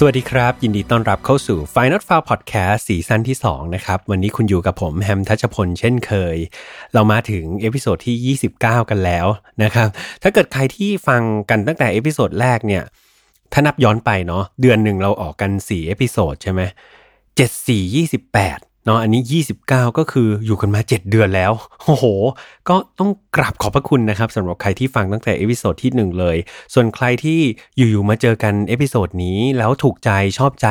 สวัสดีครับ ยินดีต้อนรับเข้าสู่ Final f i l e Podcast ซีซั่นที่ 2 นะครับ วันนี้คุณอยู่กับผมแฮมทัชพลเช่นเคย เรามาถึง episode ที่ 29 กันแล้วนะครับ ถ้าเกิดใครที่ฟังกันตั้งแต่ episode แรกเนี่ย ถ้านับย้อนไปเนาะเดือนหนึ่งเราออกกัน 4 episode ใช่ไหมเจ็ดสี่ยี่สิบแปด เนาะอันนี้ 29 ก็คืออยู่กันมา 7 เดือนแล้ว โอ้โห ก็ต้องกราบขอบพระคุณนะครับสำหรับใครที่ฟังตั้งแต่ episode ที่ 1 เลย ส่วนใครที่อยู่ๆมาเจอกัน episode นี้แล้วถูกใจชอบใจ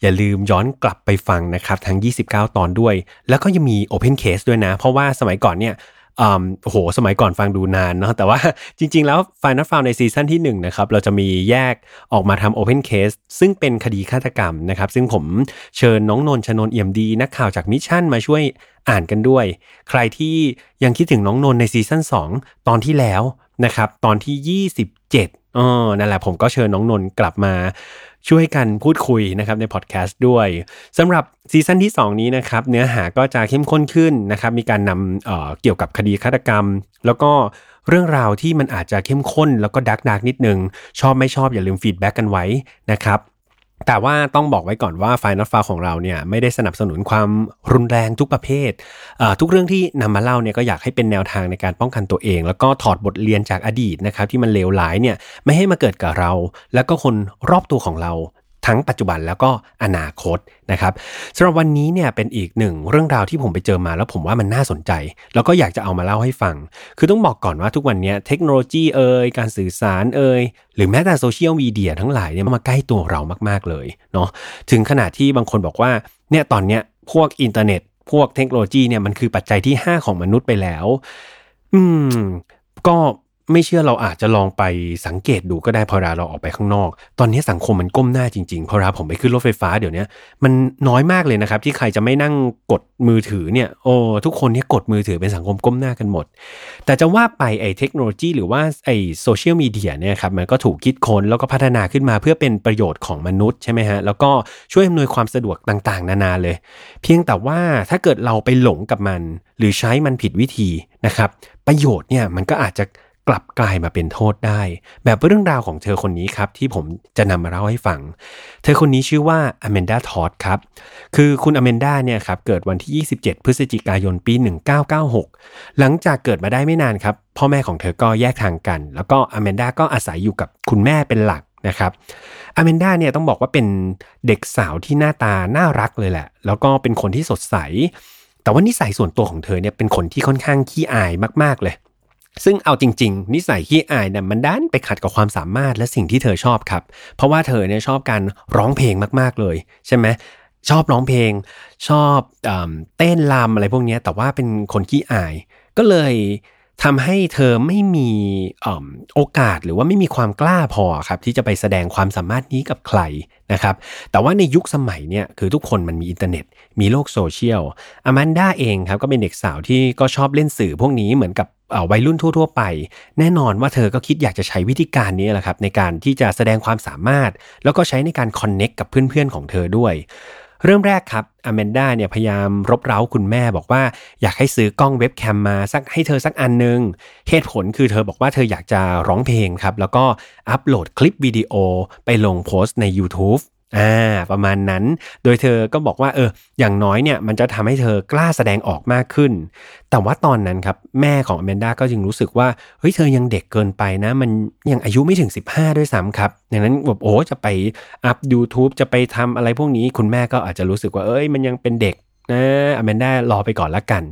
อย่าลืมย้อนกลับไปฟังนะครับทั้ง 29 ตอนด้วย แล้วก็ยังมี Open Case ด้วยนะ เพราะว่าสมัยก่อนเนี่ย โอ้โหสมัยก่อนฟังดูนานเนาะแต่ว่าจริง ๆ แล้ว Final f i l e ในซีซั่นที่1นะครับเราจะมีแยกออกมาทำ Open Case ซึ่งเป็นคดีฆาตกรรมนะครับซึ่งผมเชิญน้องนนชนนเอี่ยมดี นักข่าวจากมิชชั่นมาช่วยอ่านกันด้วย ใครที่ยังคิดถึงน้องนนในซีซั่น2 ตอนที่แล้วนะครับตอนที่ 27อ๋อนั่นแหละผมก็เชิญน้องนนกลับมา ช่วยกันพูดคุยนะครับในพอดแคสต์ด้วยสำหรับซีซั่นที่ 2 นี้นะครับเนื้อหาก็จะเข้มข้นขึ้นนะครับมีการนำเกี่ยวกับคดีฆาตกรรม แล้วก็เรื่องราวที่มันอาจจะเข้มข้นแล้วก็ dark dark นิดนึง ชอบไม่ชอบอย่าลืม feedback กันไว้นะครับ แต่ว่าต้องบอกไว้ก่อนว่า Final File ของเราเนี่ยไม่ได้สนับสนุนความรุนแรงทุกประเภท ทุกเรื่องที่นำมาเล่าเนี่ยก็อยากให้เป็นแนวทางในการป้องกันตัวเอง แล้วก็ถอดบทเรียนจากอดีตนะครับที่มันเลวร้ายเนี่ยไม่ให้มาเกิดกับเรา แล้วก็คนรอบตัวของเรา ทั้งปัจจุบันแล้วก็อนาคตนะครับสำหรับวันนี้เนี่ยเป็นอีกหนึ่งเรื่องราวที่ผมไปเจอมาแล้วผมว่ามันน่าสนใจ แล้วก็อยากจะเอามาเล่าให้ฟัง คือต้องบอกก่อนว่าทุกวันนี้เทคโนโลยีเอ่ยการสื่อสารเอ่ยหรือแม้แต่โซเชียลมีเดียทั้งหลายเนี่ยมาใกล้ตัวเรามากๆเลยเนาะถึงขนาดที่บางคนบอกว่าเนี่ยตอนเนี้ยพวกอินเทอร์เน็ต พวกเทคโนโลยีเนี่ยมันคือปัจจัยที่ 5 ของมนุษย์ไปแล้ว อืม ก็ ไม่เชื่อเราอาจจะลองไปสังเกตดูก็ได้พอราเราออกไปข้างนอก ตอนนี้สังคมมันก้มหน้าจริงๆพอราผมไปขึ้นรถไฟฟ้าเดี๋ยวนี้มันน้อยมากเลยนะครับที่ใครจะไม่นั่งกดมือถือเนี่ยโอ้ทุกคนเนี่ยกดมือถือเป็นสังคมก้มหน้ากันหมด แต่จะว่าไปไอ้เทคโนโลยีหรือว่าไอ้โซเชียลมีเดียเนี่ยครับมันก็ถูกคิดค้นแล้วก็พัฒนาขึ้นมาเพื่อเป็นประโยชน์ของมนุษย์ใช่ไหมฮะแล้วก็ช่วยอำนวยความสะดวกต่างๆ นานาเลย เพียงแต่ว่าถ้าเกิดเราไปหลงกับมัน หรือใช้มันผิดวิธีนะครับประโยชน์เนี่ยมันก็อาจจะ กลับกลายมาเป็นโทษได้ แบบเรื่องราวของเธอคนนี้ครับที่ผมจะนำมาเล่าให้ฟัง เธอคนนี้ชื่อว่าอเมนดาทอดครับคือคุณอเมนดาเนี่ยครับเกิดวันที่ 27 พฤศจิกายนปี 1996 หลังจากเกิดมาได้ไม่นานครับ พ่อแม่ของเธอก็แยกทางกัน แล้วก็อเมนดาก็อาศัยอยู่กับคุณแม่เป็นหลักนะครับอเมนดาเนี่ยต้องบอกว่าเป็นเด็กสาวที่หน้าตาน่ารักเลยแหละ แล้วก็เป็นคนที่สดใส แต่ว่านิสัยส่วนตัวของเธอเนี่ยเป็นคนที่ค่อนข้างขี้อายมากๆเลย ซึ่งเอาจริง ๆ นิสัยขี้อายเนี่ยมันด้านไปขัดกับความสามารถและสิ่งที่เธอชอบครับ เพราะว่าเธอเนี่ยชอบการร้องเพลงมากๆเลยใช่ไหมชอบร้องเพลง ชอบเต้นรำอะไรพวกนี้แต่ว่าเป็นคนขี้อาย ก็เลย ทำให้เธอไม่มีโอกาสหรือว่าไม่มีความกล้าพอครับที่จะไปแสดงความสามารถนี้กับใครนะครับ แต่ว่าในยุคสมัยเนี่ยคือทุกคนมันมีอินเทอร์เน็ต มีโลกโซเชียลอแมนด้าเองครับก็เป็นเด็กสาวที่ก็ชอบเล่นสื่อพวกนี้เหมือนกับวัยรุ่นทั่ว ๆ ไป แน่นอนว่าเธอก็คิดอยากจะใช้วิธีการนี้แหละครับในการที่จะแสดงความสามารถ แล้วก็ใช้ในการ connect กับเพื่อนๆของเธอด้วย เรื่องแรกครับอแมนด้าเนี่ยพยายามรบเร้าคุณแม่บอกว่าอยากให้ซื้อกล้องเว็บแคมมาสักให้เธอสักอันนึง เหตุผลคือเธอบอกว่าเธออยากจะร้องเพลงครับ แล้วก็อัปโหลดคลิปวิดีโอไปลงโพสต์ใน YouTube อ่าประมาณนั้น โดยเธอก็บอกว่าเออ อย่างน้อยเนี่ยมันจะทำให้เธอกล้าแสดงออกมากขึ้น แต่ว่าตอนนั้นครับ แม่ของอแมนด้าก็ยังรู้สึกว่าเฮ้ยเธอยังเด็กเกินไปนะ มันยังอายุไม่ถึง 15 ด้วยซ้ำครับดังนั้นแบบโอ้จะไปอัพ YouTube จะไปทำอะไรพวกนี้ คุณแม่ก็อาจจะรู้สึกว่าเอ้ยมันยังเป็นเด็กนะอแมนด้ารอไปก่อนละกัน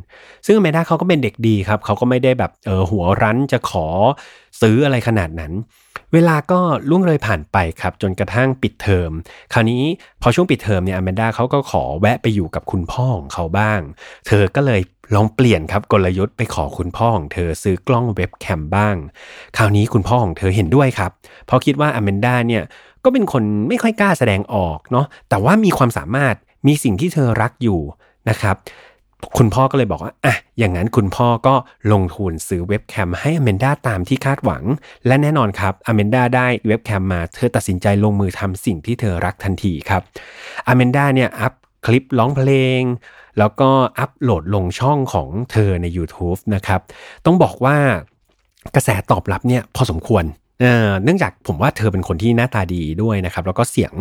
ซึ่งอแมนด้าเขาก็เป็นเด็กดีครับเขาก็ไม่ได้แบบเออหัวรั้นจะขอซื้ออะไรขนาดนั้น เวลาก็ล่วงเลยผ่านไปครับ จนกระทั่งปิดเทอม คราวนี้พอช่วงปิดเทอมเนี่ยอแมนดาเขาก็ขอแวะไปอยู่กับคุณพ่อของเขาบ้าง เธอก็เลยลองเปลี่ยนครับกลยุทธ์ไปขอคุณพ่อของเธอซื้อกล้องเว็บแคมบ้าง คราวนี้คุณพ่อของเธอเห็นด้วยครับ เพราะคิดว่าอแมนดาเนี่ยก็เป็นคนไม่ค่อยกล้าแสดงออกเนาะแต่ว่ามีความสามารถมีสิ่งที่เธอรักอยู่นะครับ คุณพ่อก็เลยบอกว่าอะอย่างนั้นคุณพ่อก็ลงทุนซื้อเว็บแคมให้อเมนดาตามที่คาดหวัง และแน่นอนครับอเมนดาได้เว็บแคมมาเธอตัดสินใจลงมือทำสิ่งที่เธอรักทันทีครับอเมนดาเนี่ยอัพคลิปร้องเพลง แล้วก็อัพโหลดลงช่องของเธอใน YouTube นะครับ ต้องบอกว่ากระแสตอบรับเนี่ยพอสมควร เนื่องจากผมว่าเธอเป็นคนที่หน้าตาดีด้วยนะครับ แล้วก็เสียง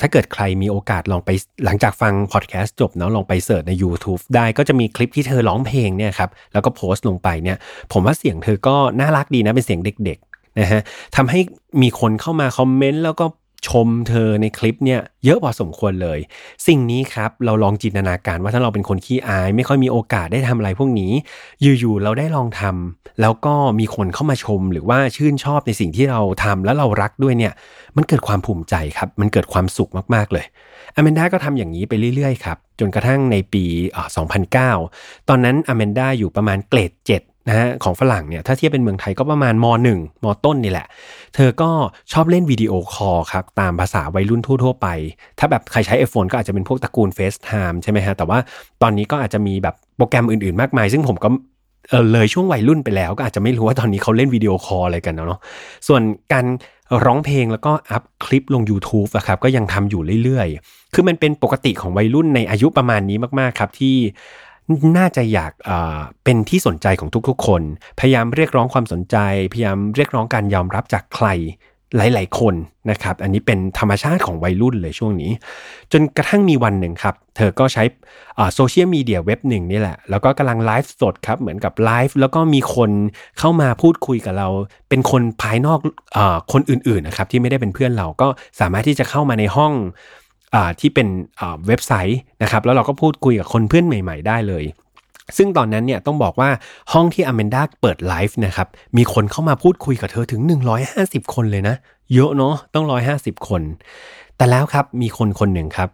ถ้าเกิดใครมีโอกาสลองไปหลังจากฟังพอดแคสต์จบเนาะลองไปเสิร์ชใน YouTube ได้ก็จะมีคลิปที่เธอร้องเพลงเนี่ยครับแล้วก็โพสต์ลงไปเนี่ย ผมว่าเสียงเธอก็น่ารักดีนะเป็นเสียงเด็กๆนะฮะทำให้มีคนเข้ามาคอมเมนต์แล้วก็ ชมเธอในคลิปเนี่ยเยอะพอสมควรเลย สิ่งนี้ครับเราลองจินตนาการว่าถ้าเราเป็นคนขี้อาย ไม่ค่อยมีโอกาสได้ทำอะไรพวกนี้ อยู่ๆเราได้ลองทำแล้วก็มีคนเข้ามาชมหรือว่าชื่นชอบในสิ่งที่เราทำแล้วเรารักด้วยเนี่ยมันเกิดความภูมิใจครับมันเกิดความสุขมากๆเลยอแมนด้าก็ทำอย่างนี้ไปเรื่อยๆครับจนกระทั่งในปี 2009 ตอนนั้นอแมนด้าอยู่ประมาณเกรด7 นะฮะของฝรั่งเนี่ยถ้าเทียบเป็นเมืองไทยก็ประมาณม .1 มต้นนี่แหละ เธอก็ชอบเล่นวิดีโอคอลครับ ตามภาษาวัยรุ่นทั่วๆไป ถ้าแบบใครใช้ iPhone ก็อาจจะเป็นพวกตระกูล FaceTime ใช่ไหมฮะ แต่ว่าตอนนี้ก็อาจจะมีแบบโปรแกรมอื่นๆ มากมาย ซึ่งผมก็เออเลยช่วงวัยรุ่นไปแล้ว ก็อาจจะไม่รู้ว่าตอนนี้เขาเล่น video call อะไรกันเนาะส่วนการร้องเพลงแล้วก็อัพคลิปลง YouTube อะครับก็ยังทำอยู่เรื่อยๆ คือมันเป็นปกติของวัยรุ่นในอายุประมาณนี้มากๆครับที่ น่าจะอยากเป็นที่สนใจของทุกๆ คน พยายามเรียกร้องความสนใจ พยายามเรียกร้องการยอมรับจากใครหลาย ๆ คนนะครับ อันนี้เป็นธรรมชาติของวัยรุ่นเลยช่วงนี้ จนกระทั่งมีวันหนึ่งครับ เธอก็ใช้โซเชียลมีเดียเว็บหนึ่งนี่แหละ แล้วก็กำลังไลฟ์สดครับ เหมือนกับไลฟ์แล้วก็มีคนเข้ามาพูดคุยกับเรา เป็นคนภายนอกอคนอื่น ๆ นะครับ ที่ไม่ได้เป็นเพื่อนเราก็สามารถที่จะเข้ามาในห้อง ที่เป็นเว็บไซต์นะครับแล้วเราก็พูดคุยกับคนเพื่อนใหม่ ๆ ได้เลย ซึ่งตอนนั้นเนี่ยต้องบอกว่าห้องที่อเมนดาเปิดไลฟ์นะครับมีคนเข้ามาพูดคุยกับเธอถึง 150 คนเลยนะ เยอะเนาะต้อง 150 คน แต่แล้วครับมีคนคนหนึ่งครับ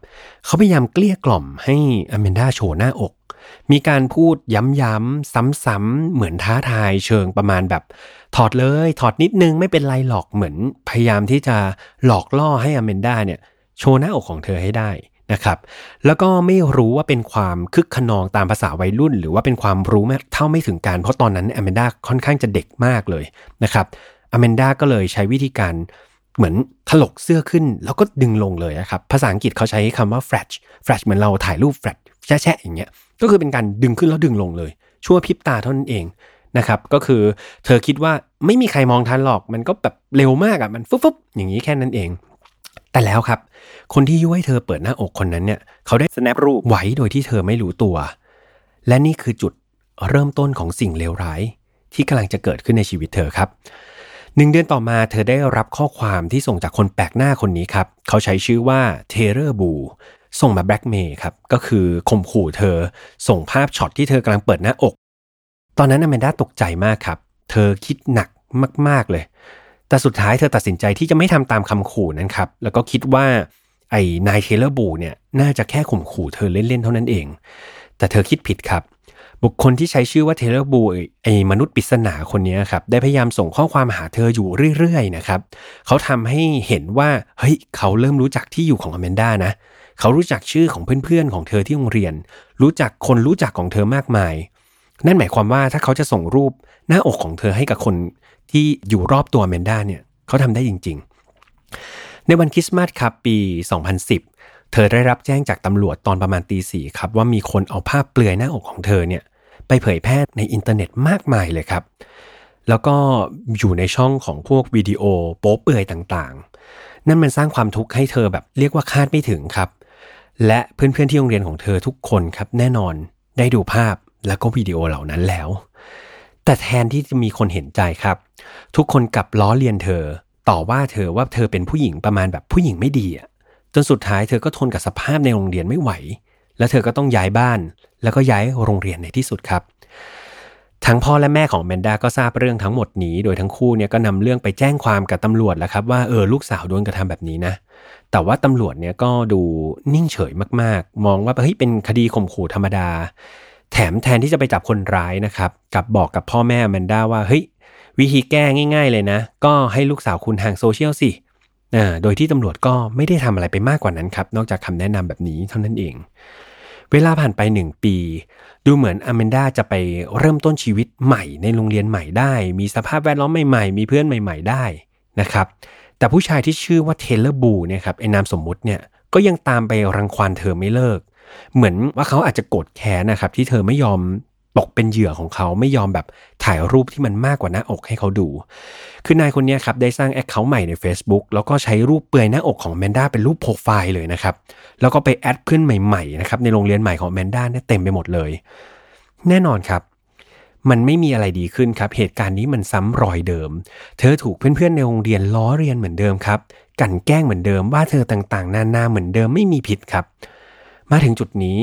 เขาพยายามเกลี้ยกล่อมให้อเมนดาโชว์หน้าอกมีการพูดย้ำๆซ้ำๆเหมือนท้าทายเชิงประมาณแบบ ถอดเลย ถอดนิดนึงไม่เป็นไรหรอกเหมือนพยายามที่จะหลอกล่อให้อเมนดาเนี่ย โชว์หน้าอกของเธอให้ได้นะครับ แล้วก็ไม่รู้ว่าเป็นความคึกขนองตามภาษาวัยรุ่น หรือว่าเป็นความรู้เท่าไม่ถึงการ เพราะตอนนั้นอแมนดาค่อนข้างจะเด็กมากเลยนะครับอแมนดาก็เลยใช้วิธีการเหมือนถลกเสื้อขึ้นแล้วก็ดึงลงเลยนะครับ ภาษาอังกฤษเขาใช้คำว่า flash flash เหมือนเราถ่ายรูป flash แช่ๆอย่างเงี้ย ก็คือเป็นการดึงขึ้นแล้วดึงลงเลย ชั่วพริบตาเท่านั้นเองนะครับ ก็คือเธอคิดว่าไม่มีใครมองทันหรอก มันก็แบบเร็วมากอะ่ะ มันฟุบๆอย่างนี้แค่นั้นเอง แต่แล้วครับ คนที่ยุให้เธอเปิดหน้าอกคนนั้นเนี่ย เขาได้ snap รูปไว้โดยที่เธอไม่รู้ตัว และนี่คือจุดเริ่มต้นของสิ่งเลวร้าย ที่กำลังจะเกิดขึ้นในชีวิตเธอครับหนึ่งเดือนต่อมาเธอได้รับข้อความที่ส่งจากคนแปลกหน้าคนนี้ครับ เขาใช้ชื่อว่าเทเลอร์บูส่งมาแบล็กเมย์ครับก็คือข่มขู่เธอ ส่งภาพช็อตที่เธอกำลังเปิดหน้าอก ตอนนั้นอแมนด้าตกใจมากครับ เธอคิดหนักมาก ๆเลย แต่สุดท้ายเธอตัดสินใจที่จะไม่ทำตามคำขู่นั้นครับ แล้วก็คิดว่าไอ้นายเทเลอร์บูเนี่ยน่าจะแค่ข่มขู่เธอเล่นๆเท่านั้นเอง แต่เธอคิดผิดครับ บุคคลที่ใช้ชื่อว่าเทเลอร์บูไอ้มนุษย์ปริศนาคนนี้ครับได้พยายามส่งข้อความหาเธออยู่เรื่อยๆนะครับเขาทำให้เห็นว่าเฮ้ยเขาเริ่มรู้จักที่อยู่ของอแมนด้านะเขารู้จักชื่อของเพื่อนๆของเธอที่โรงเรียน รู้จักคนรู้จักของเธอมากมาย นั่นหมายความว่าถ้าเขาจะส่งรูปหน้าอกของเธอให้กับคนที่อยู่รอบตัวแมนด้าเนี่ยเขาทำได้จริง ๆ ในวันคริสต์มาสครับปี 2010 เธอได้รับแจ้งจากตำรวจตอนประมาณตีสี่ครับว่ามีคนเอาภาพเปลือยหน้าอกของเธอเนี่ยไปเผยแพร่ในอินเทอร์เน็ตมากมายเลยครับ แล้วก็อยู่ในช่องของพวกวิดีโอโป๊เปลือยต่างๆ นั่นมันสร้างความทุกข์ให้เธอแบบเรียกว่าคาดไม่ถึงครับ และเพื่อนๆที่โรงเรียนของเธอทุกคนครับแน่นอนได้ดูภาพ แล้วก็วิดีโอเหล่านั้นแล้ว แต่แทนที่จะมีคนเห็นใจครับ ทุกคนกลับล้อเลียนเธอ ต่อว่าเธอว่าเธอเป็นผู้หญิงประมาณแบบผู้หญิงไม่ดีอะจนสุดท้ายเธอก็ทนกับสภาพในโรงเรียนไม่ไหว แล้วเธอก็ต้องย้ายบ้าน แล้วก็ย้ายโรงเรียนในที่สุดครับทั้งพ่อและแม่ของแมนดาก็ทราบเรื่องทั้งหมดนี้ โดยทั้งคู่เนี่ยก็นำเรื่องไปแจ้งความกับตำรวจแล้วครับว่าเออลูกสาวโดนกระทำแบบนี้นะ แต่ว่าตำรวจเนี่ยก็ดูนิ่งเฉยมากๆ มองว่าเฮ้ยเป็นคดีข่มขู่ธรรมดา แถมแทนที่จะไปจับคนร้ายนะครับกับบอกกับพ่อแม่แมนด้าว่าเฮ้ยวิธีแก้ง่าย ๆ เลยนะ ก็ให้ลูกสาวคุณห่างโซเชียลสิโดยที่ตำรวจก็ไม่ได้ทำอะไรไปมากกว่านั้นครับ นอกจากคำแนะนำแบบนี้เท่านั้นเอง เวลาผ่านไปหนึ่งปี ดูเหมือนอแมนดาจะไปเริ่มต้นชีวิตใหม่ในโรงเรียนใหม่ได้ มีสภาพแวดล้อมใหม่ๆ มีเพื่อนใหม่ ๆ ได้นะครับ แต่ผู้ชายที่ชื่อว่าเทเลอร์บูเนี่ยครับไอ้นามสมมุติเนี่ยก็ยังตามไปรังควานเธอไม่เลิก เหมือนว่าเขาอาจจะโกรธแค้นนะครับ ที่เธอไม่ยอมตกเป็นเหยื่อของเขาไม่ยอมแบบถ่ายรูปที่มันมากกว่าหน้าอกให้เขาดู คือนายคนนี้ครับได้สร้าง account ใหม่ใน Facebook แล้วก็ใช้รูปเปลือยหน้าอกของแมนด้าเป็นรูปโปรไฟล์เลยนะครับ แล้วก็ไป add เพื่อนใหม่ๆนะครับในโรงเรียนใหม่ของแมนด้าเนี่ยเต็มไปหมดเลย แน่นอนครับ มันไม่มีอะไรดีขึ้นครับ เหตุการณ์นี้มันซ้ำรอยเดิม เธอถูกเพื่อนๆในโรงเรียนล้อเลียนเหมือนเดิมครับ กันแกล้งเหมือนเดิมว่าเธอต่างๆ นานาเหมือนเดิมไม่มีผิดครับ มาถึงจุดนี้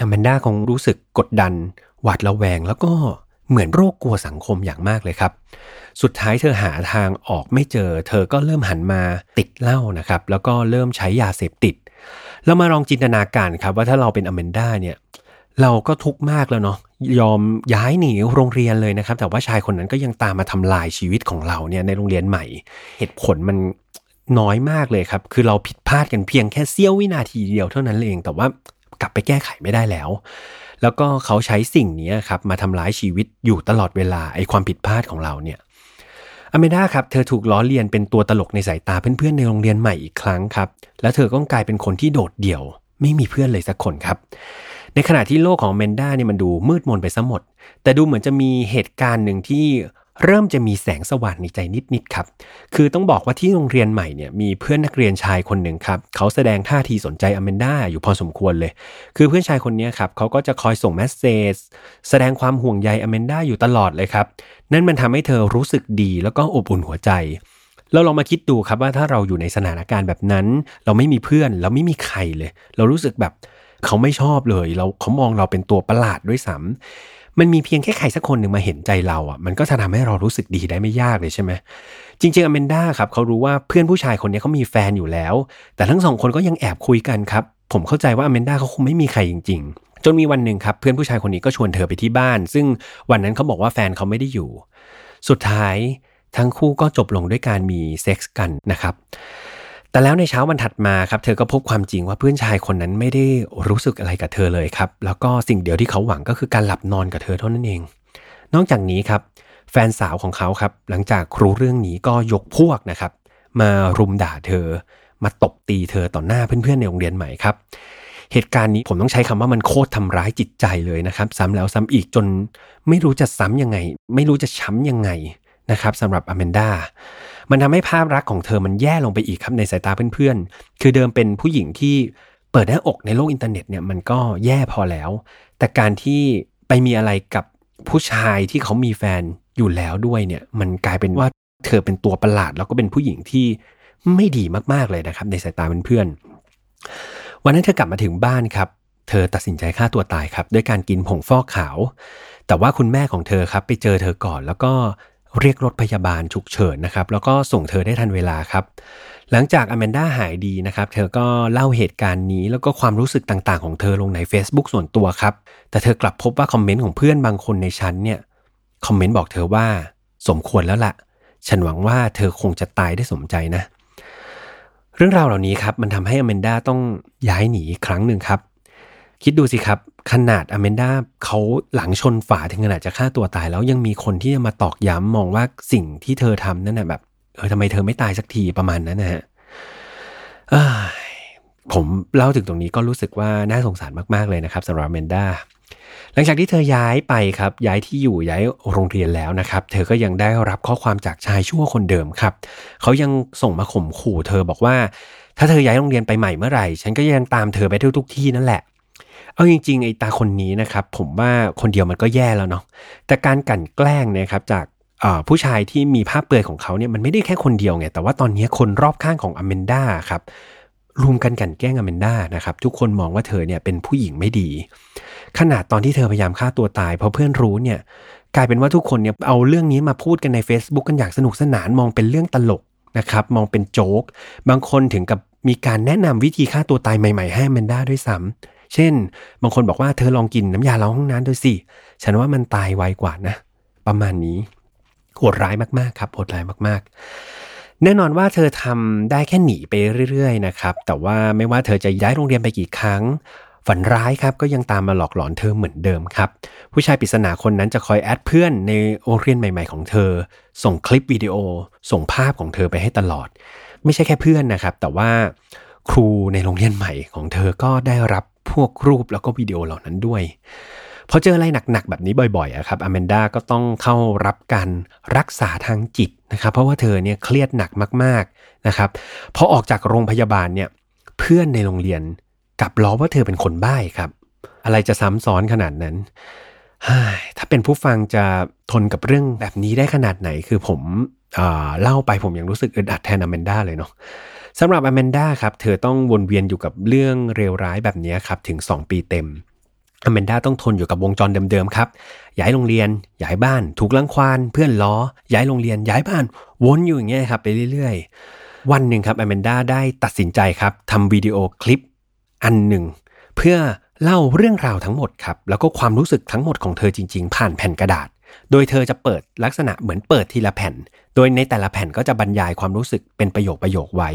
อแมนด้าคงรู้สึกกดดัน หวาดระแวง แล้วก็เหมือนโรคกลัวสังคมอย่างมากเลยครับ สุดท้ายเธอหาทางออกไม่เจอ เธอก็เริ่มหันมาติดเหล้านะครับ แล้วก็เริ่มใช้ยาเสพติด เรามาลองจินตนาการครับว่าถ้าเราเป็นอแมนด้าเนี่ยเราก็ทุกข์มากแล้วเนาะยอมย้ายหนีโรงเรียนเลยนะครับ แต่ว่าชายคนนั้นก็ยังตามมาทำลายชีวิตของเราเนี่ยในโรงเรียนใหม่ เหตุผลมัน น้อยมากเลยครับ คือเราผิดพลาดกันเพียงแค่เสี้ยววินาทีเดียวเท่านั้นเอง แต่ว่ากลับไปแก้ไขไม่ได้แล้ว แล้วก็เขาใช้สิ่งนี้ครับมาทำร้ายชีวิตอยู่ตลอดเวลาไอ้ความผิดพลาดของเราเนี่ยอเมด้าครับเธอถูกล้อเลียนเป็นตัวตลกในสายตาเพื่อนๆในโรงเรียนใหม่อีกครั้งครับ แล้วเธอก็กลายเป็นคนที่โดดเดี่ยว ไม่มีเพื่อนเลยสักคนครับ ในขณะที่โลกของเมนด้าเนี่ยมันดูมืดมนไปซะหมด แต่ดูเหมือนจะมีเหตุการณ์หนึ่งที่ เริ่มจะมีแสงสว่างในใจนิดๆครับ คือต้องบอกว่าที่โรงเรียนใหม่เนี่ยมีเพื่อนนักเรียนชายคนหนึ่งครับเขาแสดงท่าทีสนใจอเมนดาอยู่พอสมควรเลย คือเพื่อนชายคนนี้ครับเขาก็จะคอยส่งแมสเซจแสดงความห่วงใยอเมนดาอยู่ตลอดเลยครับ นั่นมันทำให้เธอรู้สึกดีแล้วก็อบอุ่นหัวใจเราลองมาคิดดูครับว่าถ้าเราอยู่ในสถานการณ์แบบนั้น เราไม่มีเพื่อนเราไม่มีใครเลย เรารู้สึกแบบเขาไม่ชอบเลย เราเขามองเราเป็นตัวประหลาดด้วยซ้ำ มันมีเพียงแค่ใครสักคนหนึ่งมาเห็นใจเราอะมันก็จะทำให้เรารู้สึกดีได้ไม่ยากเลยใช่ไหมจริงๆอเมนด้าครับเขารู้ว่าเพื่อนผู้ชายคนนี้เขามีแฟนอยู่แล้ว แต่ทั้งสองคนก็ยังแอบคุยกันครับผมเข้าใจว่าอเมนด้าเขาคงไม่มีใครจริง ๆ จนมีวันหนึ่งครับเพื่อนผู้ชายคนนี้ก็ชวนเธอไปที่บ้าน ซึ่งวันนั้นเขาบอกว่าแฟนเขาไม่ได้อยู่ สุดท้ายทั้งคู่ก็จบลงด้วยการมีเซ็กส์กันนะครับ แต่แล้วในเช้าวันถัดมาครับเธอก็พบความจริงว่าเพื่อนชายคนนั้นไม่ได้รู้สึกอะไรกับเธอเลยครับ แล้วก็สิ่งเดียวที่เขาหวังก็คือการหลับนอนกับเธอเท่านั้นเอง นอกจากนี้ครับแฟนสาวของเขาครับหลังจากรู้เรื่องนี้ก็ยกพวกนะครับ มารุมด่าเธอ มาตบตีเธอต่อหน้าเพื่อนๆในโรงเรียนใหม่ครับ เหตุการณ์นี้ผมต้องใช้คำว่ามันโคตรทำร้ายจิตใจเลยนะครับ ซ้ำแล้วซ้ำอีกจนไม่รู้จะซ้ำยังไง ไม่รู้จะช้ำยังไง นะครับสำหรับอเมนดามันทำให้ภาพลักษณ์ของเธอมันแย่ลงไปอีกครับในสายตาเพื่อนๆ คือเดิมเป็นผู้หญิงที่เปิดหน้าอกในโลกอินเทอร์เน็ตเนี่ยมันก็แย่พอแล้ว แต่การที่ไปมีอะไรกับผู้ชายที่เขามีแฟนอยู่แล้วด้วยเนี่ยมันกลายเป็นว่าเธอเป็นตัวประหลาด แล้วก็เป็นผู้หญิงที่ไม่ดีมากๆเลยนะครับในสายตาเพื่อนๆวันนั้นเธอกลับมาถึงบ้านครับเธอตัดสินใจฆ่าตัวตายครับด้วยการกินผงฟอกขาว แต่ว่าคุณแม่ของเธอครับไปเจอเธอก่อนแล้วก็ เรียกรถพยาบาลฉุกเฉินนะครับแล้วก็ส่งเธอได้ทันเวลาครับ หลังจากอแมนด้าหายดีนะครับเธอก็เล่าเหตุการณ์นี้แล้วก็ความรู้สึกต่างๆ ของเธอลงใน Facebook ส่วนตัวครับ แต่เธอกลับพบว่าคอมเมนต์ของเพื่อนบางคนในชั้นเนี่ยคอมเมนต์บอกเธอว่าสมควรแล้วละ่ะ ฉันหวังว่าเธอคงจะตายได้สมใจนะ เรื่องราวเหล่านี้ครับมันทำให้อแมนด้าต้องย้ายหนีอีกครั้งหนึ่งครับ คิดดูสิครับ ขนาดอเมนดาเขาหลังชนฝาถึงขนาดจะฆ่าตัวตายแล้วยังมีคนที่จะมาตอกย้ำมองว่าสิ่งที่เธอทำนั่นแหะแบบเออทำไมเธอไม่ตายสักทีประมาณนั้นนะฮะผมเล่าถึงตรงนี้ก็รู้สึกว่าน่าสงสารมากๆเลยนะครับสำหรับเมนดาหลังจากที่เธอย้ายไปครับ ย้ายที่อยู่ย้ายโรงเรียนแล้วนะครับ เธอก็ยังได้รับข้อความจากชายชั่วคนเดิมครับเขายังส่งมาข่มขู่เธอบอกว่า ถ้าเธอย้ายโรงเรียนไปใหม่เมื่อไหร่ ฉันก็ยังตามเธอไปทุกทุกที่นั่นแหละ เอาจริงๆไอ้ตาคนนี้นะครับผมว่าคนเดียวมันก็แย่แล้วเนาะแต่การกั่นแกล้งนะครับจากผู้ชายที่มีภาพเปลือยของเขาเนี่ยมันไม่ได้แค่คนเดียวไงแต่ว่าตอนนี้คนรอบข้างของอเมนดาครับรวมกันกันแกล้งอเมนดานะครับทุกคนมองว่าเธอเนี่ยเป็นผู้หญิงไม่ดี ขนาดตอนที่เธอพยายามฆ่าตัวตาย เพราะเพื่อนรู้เนี่ยกลายเป็นว่าทุกคนเนี่ยเอาเรื่องนี้มาพูดกันใน Facebook กันอย่างสนุกสนานมองเป็นเรื่องตลกนะครับมองเป็นโจ๊กบางคนถึงกับมีการแนะนำวิธีฆ่าตัวตายใหม่ ๆ ให้อเมนดาด้วยซ้ำ เช่น บางคนบอกว่าเธอลองกินน้ำยาล้างห้องน้ำดูสิ ฉันว่ามันตายไวกว่านะ ประมาณนี้โหดร้ายมากๆครับโหดร้ายมาก ๆ แน่นอนว่าเธอทำได้แค่หนีไปเรื่อยๆนะครับ แต่ว่าไม่ว่าเธอจะย้ายโรงเรียนไปกี่ครั้ง ฝันร้ายครับก็ยังตามมาหลอกหลอนเธอเหมือนเดิมครับ ผู้ชายปริศนาคนนั้นจะคอยแอดเพื่อนในโรงเรียนใหม่ ๆ ของเธอ ส่งคลิปวิดีโอ ส่งภาพของเธอไปให้ตลอด ไม่ใช่แค่เพื่อนนะครับ แต่ว่าครูในโรงเรียนใหม่ของเธอก็ได้รับ พวกรูปแล้วก็วิดีโอเหล่านั้นด้วยพอเจออะไรหนักๆแบบนี้บ่อยๆอะครับอแมนดาก็ต้องเข้ารับการรักษาทางจิตนะครับ เพราะว่าเธอเนี่ยเครียดหนักมากๆนะครับพอออกจากโรงพยาบาลเนี่ยเพื่อนในโรงเรียนกลับล้อว่าเธอเป็นคนบ้าครับ อะไรจะซ้ำซ้อนขนาดนั้นถ้าเป็นผู้ฟังจะทนกับเรื่องแบบนี้ได้ขนาดไหน คือผมเล่าไปผมยังรู้สึกอึดอัดแทนอแมนดาเลยเนาะ สำหรับอแมนดาครับ เธอต้องวนเวียนอยู่กับเรื่องเลวร้ายแบบนี้ครับ ถึง 2 ปีเต็มอแมนดาต้องทนอยู่กับวงจรเดิมๆครับ ย้ายโรงเรียน ย้ายบ้าน ถูกลังควานเพื่อนล้อ ย้ายโรงเรียน ย้ายบ้าน วนอยู่อย่างเงี้ยครับไปเรื่อยๆ วันหนึ่งครับอแมนดาได้ตัดสินใจครับทำวิดีโอคลิปอันหนึ่ง เพื่อเล่าเรื่องราวทั้งหมดครับ แล้วก็ความรู้สึกทั้งหมดของเธอจริง ๆ ผ่านแผ่นกระดาษ โดยเธอจะเปิดลักษณะเหมือนเปิดทีละแผ่น โดยในแต่ละแผ่นก็จะบรรยายความรู้สึกเป็นประโยคประโยคไว้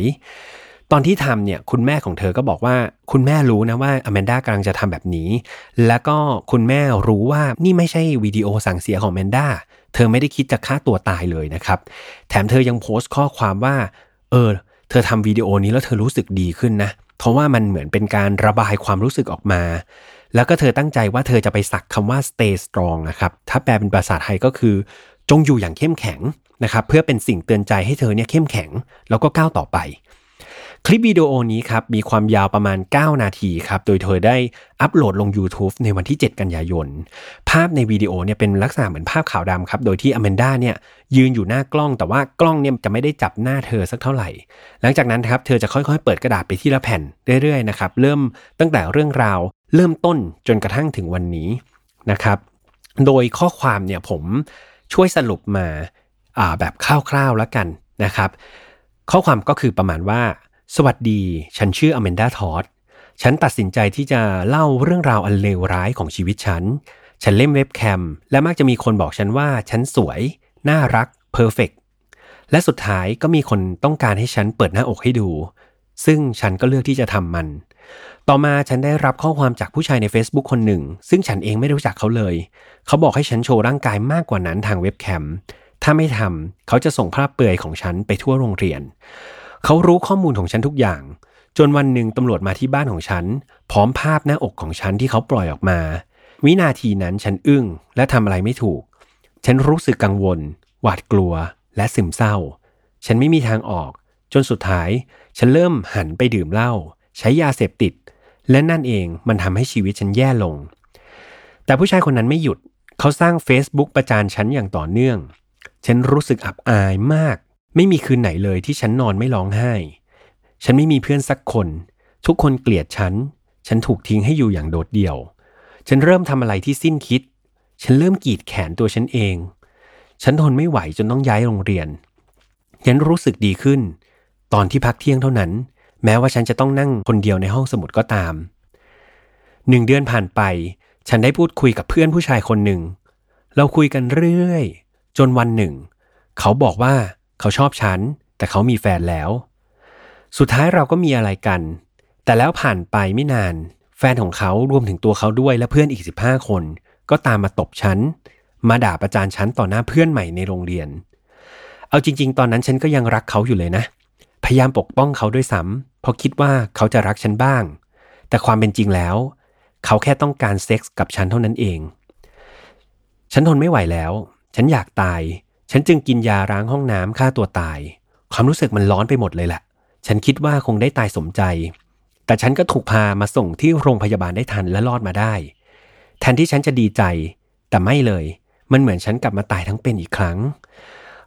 ตอนที่ทำเนี่ยคุณแม่ของเธอก็บอกว่า คุณแม่รู้นะว่าอแมนด้ากำลังจะทำแบบนี้ แล้วก็คุณแม่รู้ว่านี่ไม่ใช่วิดีโอสั่งเสียของแมนด้าเธอไม่ได้คิดจะฆ่าตัวตายเลยนะครับ แถมเธอยังโพสต์ข้อความว่า เออ เธอทำวิดีโอนี้แล้วเธอรู้สึกดีขึ้นนะ เพราะว่ามันเหมือนเป็นการระบายความรู้สึกออกมา แล้วก็เธอตั้งใจว่าเธอจะไปสักคำว่า stay strong นะครับถ้าแปลเป็นภาษาไทยก็คือ จงอยู่อย่างเข้มแข็งนะครับเพื่อเป็นสิ่งเตือนใจให้เธอเนี่ยเข้มแข็ง แล้วก็ก้าวต่อไป คลิปวิดีโอนี้ครับมีความยาวประมาณ 9 นาทีครับโดยเธอได้อัปโหลดลง YouTube ในวันที่ 7 กันยายน ภาพในวิดีโอเนี่ยเป็นลักษณะเหมือนภาพขาวดำครับโดยที่อแมนด้าเนี่ยยืนอยู่หน้ากล้องแต่ว่ากล้องเนี่ยจะไม่ได้จับหน้าเธอสักเท่าไหร่ หลังจากนั้นครับเธอจะค่อยๆ เปิดกระดาษไปที่ละแผ่นเรื่อยๆนะครับเริ่มตั้งแต่เรื่องราว เริ่มต้นจนกระทั่งถึงวันนี้นะครับ โดยข้อความเนี่ยผมช่วยสรุปมาแบบคร่าวๆแล้วกันนะครับ ข้อความก็คือประมาณว่า สวัสดี ฉันชื่ออเมนดาทอดฉันตัดสินใจที่จะเล่าเรื่องราวอันเลวร้ายของชีวิตฉัน ฉันเล่นเว็บแคม และมักจะมีคนบอกฉันว่าฉันสวย น่ารักเพอร์เฟกและสุดท้ายก็มีคนต้องการให้ฉันเปิดหน้าอกให้ดู ซึ่งฉันก็เลือกที่จะทำมัน ต่อมาฉันได้รับข้อความจากผู้ชายใน Facebook คนหนึ่ง ซึ่งฉันเองไม่รู้จักเขาเลย เขาบอกให้ฉันโชว์ร่างกายมากกว่านั้นทางเว็บแคม ถ้าไม่ทำเขาจะส่งภาพเปลือยของฉันไปทั่วโรงเรียน เขารู้ข้อมูลของฉันทุกอย่าง จนวันหนึ่งตำรวจมาที่บ้านของฉัน พร้อมภาพหน้าอกของฉันที่เขาปล่อยออกมา วินาทีนั้นฉันอึ้งและทำอะไรไม่ถูก ฉันรู้สึกกังวล หวาดกลัว และซึมเศร้า ฉันไม่มีทางออก จนสุดท้าย ฉันเริ่มหันไปดื่มเหล้าใช้ยาเสพติด และนั่นเองมันทำให้ชีวิตฉันแย่ลง แต่ผู้ชายคนนั้นไม่หยุด เขาสร้าง Facebook ประจานฉันอย่างต่อเนื่อง ฉันรู้สึกอับอายมาก ไม่มีคืนไหนเลยที่ฉันนอนไม่ร้องไห้ ฉันไม่มีเพื่อนสักคน ทุกคนเกลียดฉัน ฉันถูกทิ้งให้อยู่อย่างโดดเดี่ยว ฉันเริ่มทำอะไรที่สิ้นคิด ฉันเริ่มกีดแขนตัวฉันเอง ฉันทนไม่ไหวจนต้องย้ายโรงเรียน ฉันรู้สึกดีขึ้น ตอนที่พักเที่ยงเท่านั้น แม้ว่าฉันจะต้องนั่งคนเดียวในห้องสมุดก็ตามหนึ่งเดือนผ่านไป ฉันได้พูดคุยกับเพื่อนผู้ชายคนหนึ่ง เราคุยกันเรื่อย จนวันหนึ่ง เขาบอกว่าเขาชอบฉัน แต่เขามีแฟนแล้ว สุดท้ายเราก็มีอะไรกัน แต่แล้วผ่านไปไม่นาน แฟนของเขารวมถึงตัวเขาด้วยและเพื่อนอีก 15 คน ก็ตามมาตบฉัน มาด่าประจานฉันต่อหน้าเพื่อนใหม่ในโรงเรียน เอาจริง ๆ ตอนนั้นฉันก็ยังรักเขาอยู่เลยนะ พยายามปกป้องเขาด้วยซ้ำเพราะคิดว่าเขาจะรักฉันบ้าง แต่ความเป็นจริงแล้ว เขาแค่ต้องการเซ็กส์กับฉันเท่านั้นเอง ฉันทนไม่ไหวแล้ว ฉันอยากตาย ฉันจึงกินยาล้างห้องน้ำฆ่าตัวตาย ความรู้สึกมันร้อนไปหมดเลยแหละ ฉันคิดว่าคงได้ตายสมใจ แต่ฉันก็ถูกพามาส่งที่โรงพยาบาลได้ทันและรอดมาได้ แทนที่ฉันจะดีใจ แต่ไม่เลย มันเหมือนฉันกลับมาตายทั้งเป็นอีกครั้ง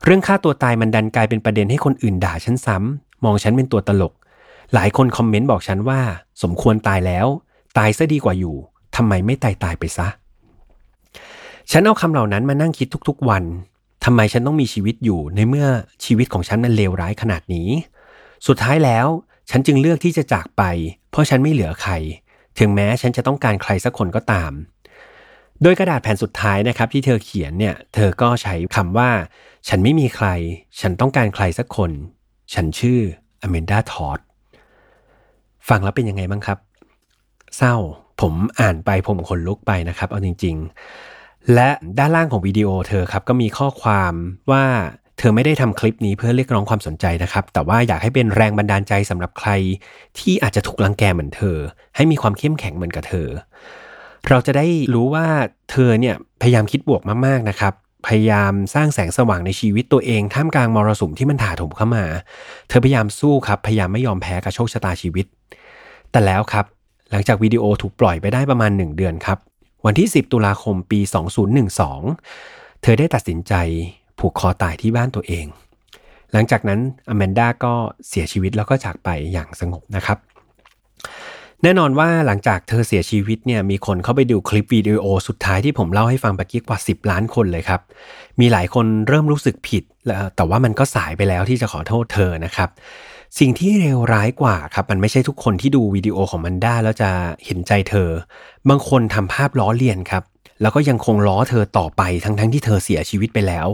เรื่องฆ่าตัวตายมันดันกลายเป็นประเด็นให้คนอื่นด่าฉันซ้ำมองฉันเป็นตัวตลก หลายคนคอมเมนต์บอกฉันว่า สมควรตายแล้ว ตายซะดีกว่าอยู่ทำไมไม่ตายตายไปซะ ฉันเอาคำเหล่านั้นมานั่งคิดทุกๆวันทำไมฉันต้องมีชีวิตอยู่ในเมื่อชีวิตของฉันมันเลวร้ายขนาดนี้ สุดท้ายแล้ว ฉันจึงเลือกที่จะจากไป เพราะฉันไม่เหลือใคร ถึงแม้ฉันจะต้องการใครสักคนก็ตาม โดยกระดาษแผ่นสุดท้ายนะครับที่เธอเขียนเนี่ยเธอก็ใช้คำว่า ฉันไม่มีใคร ฉันต้องการใครสักคน ฉันชื่ออเมนดาทอดฟังแล้วเป็นยังไงบ้างครับ เศร้าผผมอ่านไปผมขนลุกไปนะครับ เอาจริง ๆ และด้านล่างของวิดีโอเธอครับก็มีข้อความว่าเธอไม่ได้ทำคลิปนี้เพื่อเรียกร้องความสนใจนะครับ แต่ว่าอยากให้เป็นแรงบันดาลใจสำหรับใคร ที่อาจจะถูกลังแกเหมือนเธอ ให้มีความเข้มแข็งเหมือนกับเธอ เราจะได้รู้ว่าเธอเนี่ยพยายามคิดบวกมากๆนะครับ พยายามสร้างแสงสว่างในชีวิตตัวเอง ท่ามกลางมรสุมที่มันถาถมเข้ามา เธอพยายามสู้ครับ พยายามไม่ยอมแพ้กับโชคชะตาชีวิต แต่แล้วครับ หลังจากวิดีโอถูกปล่อยไปได้ประมาณ 1 เดือนครับ วันที่ 10 ตุลาคมปี 2012 เธอได้ตัดสินใจผูกคอตายที่บ้านตัวเอง หลังจากนั้นอแมนดาก็เสียชีวิตแล้วก็จากไปอย่างสงบนะครับ แน่นอนว่าหลังจากเธอเสียชีวิตเนี่ยมีคนเข้าไปดูคลิปวิดีโอสุดท้ายที่ผมเล่าให้ฟังเมื่อกี้กว่า 10 ล้านคนเลยครับ มีหลายคนเริ่มรู้สึกผิด แต่ว่ามันก็สายไปแล้วที่จะขอโทษเธอนะครับ สิ่งที่เลวร้ายกว่าครับ มันไม่ใช่ทุกคนที่ดูวิดีโอของมันได้แล้วจะเห็นใจเธอ บางคนทำภาพล้อเลียนครับ แล้วก็ยังคงล้อเธอต่อไปทั้งๆทที่เธอเสียชีวิตไปแล้ว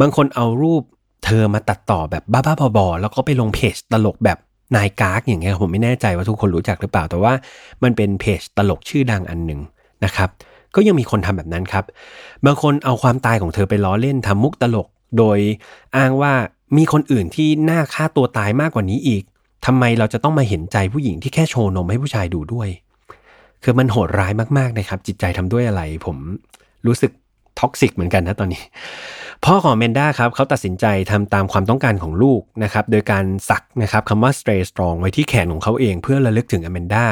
บางคนเอารูปเธอมาตัดต่อแบบบ้าๆบอๆแล้วก็ไปลงเพจตลกแบบ นายกากอย่างเงี้ยผมไม่แน่ใจว่าทุกคนรู้จักหรือเปล่าแต่ว่ามันเป็นเพจตลกชื่อดังอันหนึ่งนะครับ ก็ยังมีคนทำแบบนั้นครับ บางคนเอาความตายของเธอไปล้อเล่นทำมุกตลก โดยอ้างว่ามีคนอื่นที่น่าฆ่าตัวตายมากกว่านี้อีกทำไมเราจะต้องมาเห็นใจผู้หญิงที่แค่โชว์นมให้ผู้ชายดูด้วย คือมันโหดร้ายมากๆนะครับ จิตใจทำด้วยอะไร ผมรู้สึกท็อกซิกเหมือนกันนะตอนนี้ พ่อของเมนด้าครับเขาตัดสินใจทำตามความต้องการของลูกนะครับโดยการสักนะครับคำว่า stay strong ไว้ที่แขนของเขาเองเพื่อระลึกถึงอเมนด้า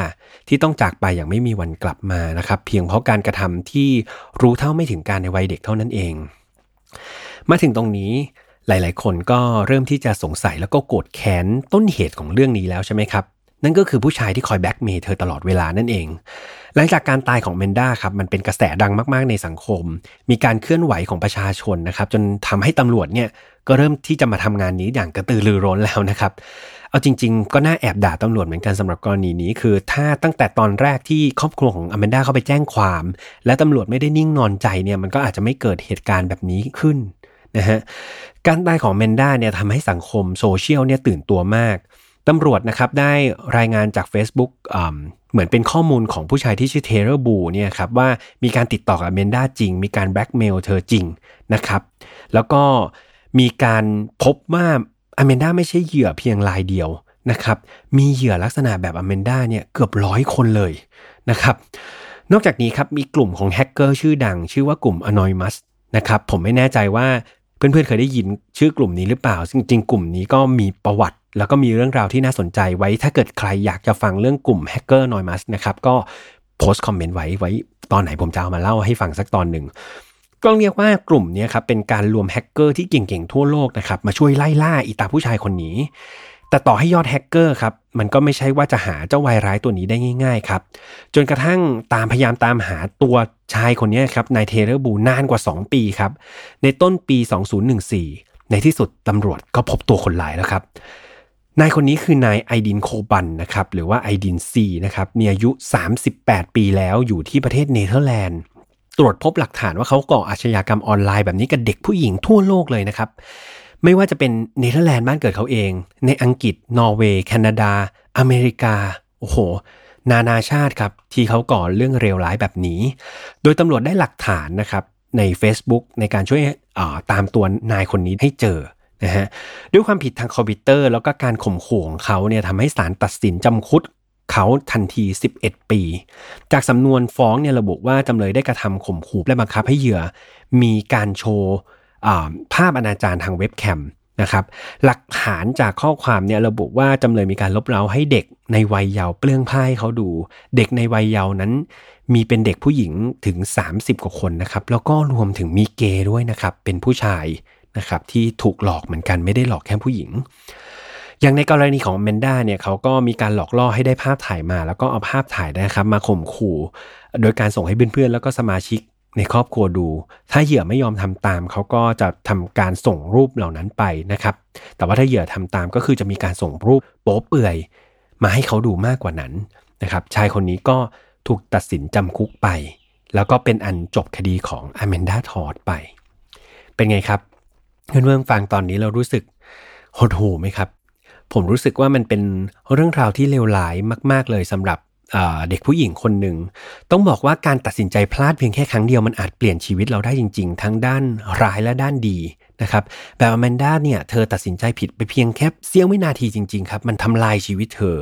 ที่ต้องจากไปอย่างไม่มีวันกลับมานะครับเพียงเพราะการกระทำที่รู้เท่าไม่ถึงการในวัยเด็กเท่านั้นเอง มาถึงตรงนี้หลาย ๆ คนก็เริ่มที่จะสงสัยแล้วก็โกรธแค้นต้นเหตุของเรื่องนี้แล้วใช่ไหมครับ นั่นก็คือผู้ชายที่คอยแบ็กเมย์เธอตลอดเวลานั่นเอง หลังจากการตายของเมนด้าครับมันเป็นกระแสดังมากๆในสังคม มีการเคลื่อนไหวของประชาชนนะครับจนทำให้ตำรวจเนี่ยก็เริ่มที่จะมาทำงานนี้อย่างกระตือรือร้นแล้วนะครับ เอาจริง ๆ ก็น่าแอบด่าตำรวจเหมือนกันสำหรับกรณีนี้ คือถ้าตั้งแต่ตอนแรกที่ครอบครัวของอแมนด้าเข้าไปแจ้งความ และตำรวจไม่ได้นิ่งนอนใจเนี่ยมันก็อาจจะไม่เกิดเหตุการณ์แบบนี้ขึ้นนะฮะการตายของเมนด้าเนี่ยทำให้สังคมโซเชียลเนี่ยตื่นตัวมาก ตำรวจนะครับได้รายงานจาก Facebook เหมือนเป็นข้อมูลของผู้ชายที่ชื่อเทเลอร์บูเนี่ยครับว่ามีการติดต่อกับเมนด้าจริง มีการแบล็กเมลเธอจริงนะครับ แล้วก็มีการพบว่าอเมนด้าไม่ใช่เหยื่อเพียงรายเดียวนะครับ มีเหยื่อลักษณะแบบอเมนด้าเนี่ยเกือบร้อยคนเลยนะครับนอกจากนี้ครับมีกลุ่มของแฮกเกอร์ชื่อดัง ชื่อว่ากลุ่ม Anonymous นะครับผมไม่แน่ใจว่าเพื่อนๆเคยได้ยินชื่อกลุ่มนี้หรือเปล่า จริงๆ กลุ่มนี้ก็มีประวัติ แล้วก็มีเรื่องราวที่น่าสนใจไว้ ถ้าเกิดใครอยากจะฟังเรื่องกลุ่มแฮกเกอร์ Anonymous นะครับก็โพสต์คอมเมนต์ไว้ไว้ตอนไหนผมจะเอามาเล่าให้ฟังสักตอนหนึ่งก็เรียกว่ากลุ่มนี้ครับเป็นการรวมแฮกเกอร์ที่เก่งๆทั่วโลกนะครับมาช่วยไล่ล่าอีตาผู้ชายคนนี้ แต่ต่อให้ยอดแฮกเกอร์ครับมันก็ไม่ใช่ว่าจะหาเจ้าวายร้ายตัวนี้ได้ง่ายๆครับจนกระทั่งตามพยายามตามหาตัวชายคนนี้ครับนายเทเลอร์บูนานกว่า 2 ปีครับในต้นปี 2014 ในที่สุดตำรวจก็พบตัวคนร้ายแล้วครับ นายคนนี้คือนายไอดินโคบันนะครับหรือว่าไอดินซีนะครับมีอายุ 38 ปีแล้วอยู่ที่ประเทศเนเธอร์แลนด์ ตรวจพบหลักฐานว่าเขาก่ออาชญากรรมออนไลน์แบบนี้กับเด็กผู้หญิงทั่วโลกเลยนะครับ ไม่ว่าจะเป็นเนเธอร์แลนด์บ้านเกิดเขาเอง ในอังกฤษ นอร์เวย์ แคนาดา อเมริกา โอ้โห นานาชาติครับ ที่เขาก่อเรื่องเลวร้ายแบบนี้ โดยตำรวจได้หลักฐานนะครับใน Facebook ในการช่วยตามตัวนายคนนี้ให้เจอ นะฮะด้วยความผิดทางคอมพิวเตอร์ แล้วก็การข่มขู่ของเขาเนี่ยทำให้ศาลตัดสินจำคุกเขาทันที 11 ปี จากสำนวนฟ้องเนี่ยระบุว่าจำเลยได้กระทำข่มขู่และบังคับให้เหยื่อมีการโชว์ภาพอนาจารทางเว็บแคมนะครับหลักฐานจากข้อความเนี่ยระบุว่าจำเลยมีการลบเล้าให้เด็กในวัยเยาว์เปลื้องผ้าให้เขาดู เด็กในวัยเยาว์นั้น มีเป็นเด็กผู้หญิงถึง 30 กว่าคนนะครับแล้วก็รวมถึงมีเกย์ด้วยนะครับเป็นผู้ชาย นะครับที่ถูกหลอกเหมือนกันไม่ได้หลอกแค่ผู้หญิง อย่างในกรณีของเมนด้าเนี่ยเขาก็มีการหลอกล่อให้ได้ภาพถ่ายมา แล้วก็เอาภาพถ่ายนะครับมาข่มขู่ โดยการส่งให้เพื่อนๆแล้วก็สมาชิกในครอบครัวดู ถ้าเหยื่อไม่ยอมทำตาม เขาก็จะทำการส่งรูปเหล่านั้นไปนะครับ แต่ว่าถ้าเหยื่อทำตามก็คือจะมีการส่งรูปโป๊เปื่อยมาให้เขาดูมากกว่านั้นนะครับชายคนนี้ก็ถูกตัดสินจำคุกไป แล้วก็เป็นอันจบคดีของอแมนดาทอดไป เป็นไงครับ เพื่อนๆฟังตอนนี้เรารู้สึกหดหูไหมครับ ผมรู้สึกว่ามันเป็นเรื่องราวที่เลวร้ายมาก ๆ เลยสำหรับเด็กผู้หญิงคนหนึ่ง ต้องบอกว่าการตัดสินใจพลาดเพียงแค่ครั้งเดียวมันอาจเปลี่ยนชีวิตเราได้จริง ๆ ทั้งด้านร้ายและด้านดีนะครับแบบอแมนด้าเนี่ยเธอตัดสินใจผิดไปเพียงแค่เสี้ยววินาทีจริง ๆ ครับ มันทำลายชีวิตเธอ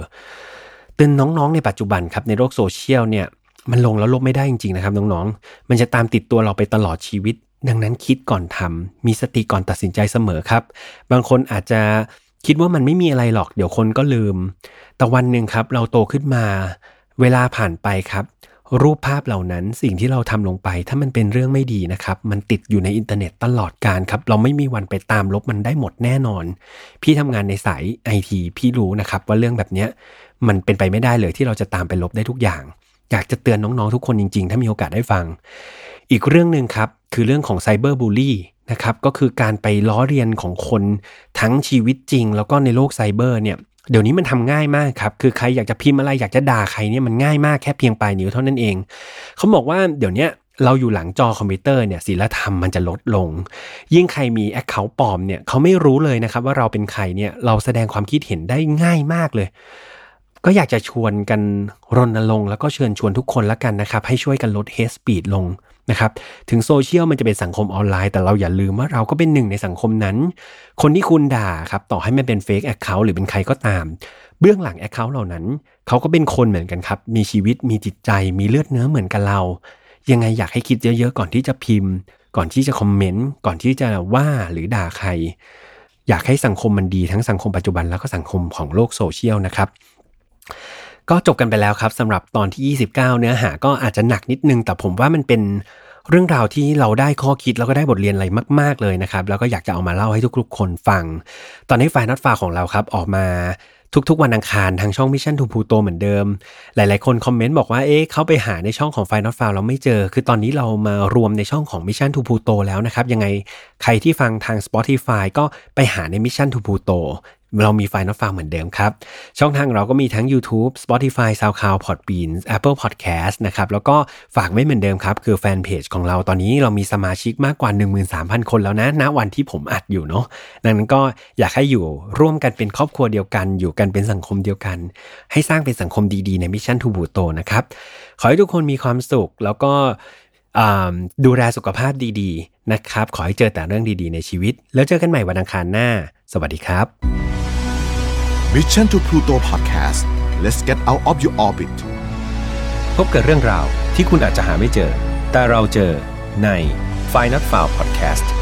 เตือนน้องๆ ในปัจจุบันครับในโลกโซเชียลเนี่ยมันลงแล้วลบไม่ได้จริงๆนะครับน้องๆ มันจะตามติดตัวเราไปตลอดชีวิต ดังนั้นคิดก่อนทำมีสติก่อนตัดสินใจเสมอครับ บางคนอาจจะคิดว่ามันไม่มีอะไรหรอก เดี๋ยวคนก็ลืม แต่วันหนึ่งครับ เราโตขึ้นมา เวลาผ่านไปครับ รูปภาพเหล่านั้นสิ่งที่เราทำลงไป ถ้ามันเป็นเรื่องไม่ดีนะครับ มันติดอยู่ในอินเทอร์เน็ตตลอดการครับ เราไม่มีวันไปตามลบมันได้หมดแน่นอน พี่ทำงานในสายไอทีพี่รู้นะครับว่าเรื่องแบบนี้มันเป็นไปไม่ได้เลยที่เราจะตามไปลบได้ทุกอย่าง อยากจะเตือนน้องๆทุกคนจริงๆ ถ้ามีโอกาสได้ฟัง อีกเรื่องหนึ่งครับ คือเรื่องของ cyberbully นะครับก็คือการไปล้อเลียนของคนทั้งชีวิตจริง แล้วก็ในโลกไซเบอร์เนี่ยเดี๋ยวนี้มันทำง่ายมากครับ คือใครอยากจะพิมพ์อะไรอยากจะด่าใครเนี่ยมันง่ายมากแค่เพียงปลายนิ้วเท่านั้นเอง เขาบอกว่าเดี๋ยวนี้เราอยู่หลังจอคอมพิวเตอร์เนี่ยศีลธรรมมันจะลดลง ยิ่งใครมี account ปลอมเนี่ยเขาไม่รู้เลยนะครับว่าเราเป็นใครเนี่ยเราแสดงความคิดเห็นได้ง่ายมากเลย ก็อยากจะชวนกันรณรงค์แล้วก็เชิญชวนทุกคนละกันนะครับ ให้ช่วยกันลด hate speech ลง นะครับถึงโซเชียลมันจะเป็นสังคมออนไลน์ แต่เราอย่าลืมว่าเราก็เป็นหนึ่งในสังคมนั้น คนที่คุณด่าครับต่อให้มันเป็น fake account หรือเป็นใครก็ตาม เบื้องหลัง account เหล่านั้น เขาก็เป็นคนเหมือนกันครับ มีชีวิตมีจิตใจมีเลือดเนื้อเหมือนกันเรา ยังไงอยากให้คิดเยอะๆก่อนที่จะพิมพ์ ก่อนที่จะคอมเมนต์ก่อนที่จะว่าหรือด่าใคร อยากให้สังคมมันดีทั้งสังคมปัจจุบันแล้วก็สังคมของโลกโซเชียลนะครับ ก็จบกันไปแล้วครับสำหรับตอนที่ 29 เนื้อหาก็อาจจะหนักนิดนึง แต่ผมว่ามันเป็นเรื่องราวที่เราได้ข้อคิดแล้วก็ได้บทเรียนอะไรมาก ๆเลยนะครับ แล้วก็อยากจะเอามาเล่าให้ทุกๆ คนฟัง ตอนนี้ไฟนัดฟ้าของเราครับออกมาทุกๆ วันอังคารทางช่อง Mission to Pluto เหมือนเดิม หลายๆ คนคอมเมนต์บอกว่าเอ๊ะเขาไปหาในช่องของไฟนอตฟาวเราไม่เจอ คือตอนนี้เรามารวมในช่องของ Mission to Pluto แล้วนะครับ ยังไงใครที่ฟังทาง Spotify ก็ไปหาใน Mission to Pluto เรามีไฟล์นอตฟาร์เหมือนเดิมครับ ช่องทางเราก็มีทั้ง YouTube Spotify SoundCloud Podbean Apple Podcast นะครับ แล้วก็ฝากไว้เหมือนเดิมครับ คือแฟนเพจของเราตอนนี้เรามีสมาชิกมากกว่า 13,000 คนแล้วนะณวันที่ผมอัดอยู่เนาะดังนั้นก็อยากให้อยู่ร่วมกันเป็นครอบครัวเดียวกัน อยู่กันเป็นสังคมเดียวกัน ให้สร้างเป็นสังคมดีๆใน Mission to Pluto นะครับขอให้ทุกคนมีความสุขแล้วก็ดูแลสุขภาพดีๆ นะครับ ขอให้เจอแต่เรื่องดีๆในชีวิต แล้วเจอกันใหม่วันอังคารหน้า สวัสดีครับ Mission to Pluto Podcast let's get out of your orbit พบกับเรื่องราวที่คุณอาจจะหาไม่เจอ แต่เราเจอใน f i n a l f i l e Podcast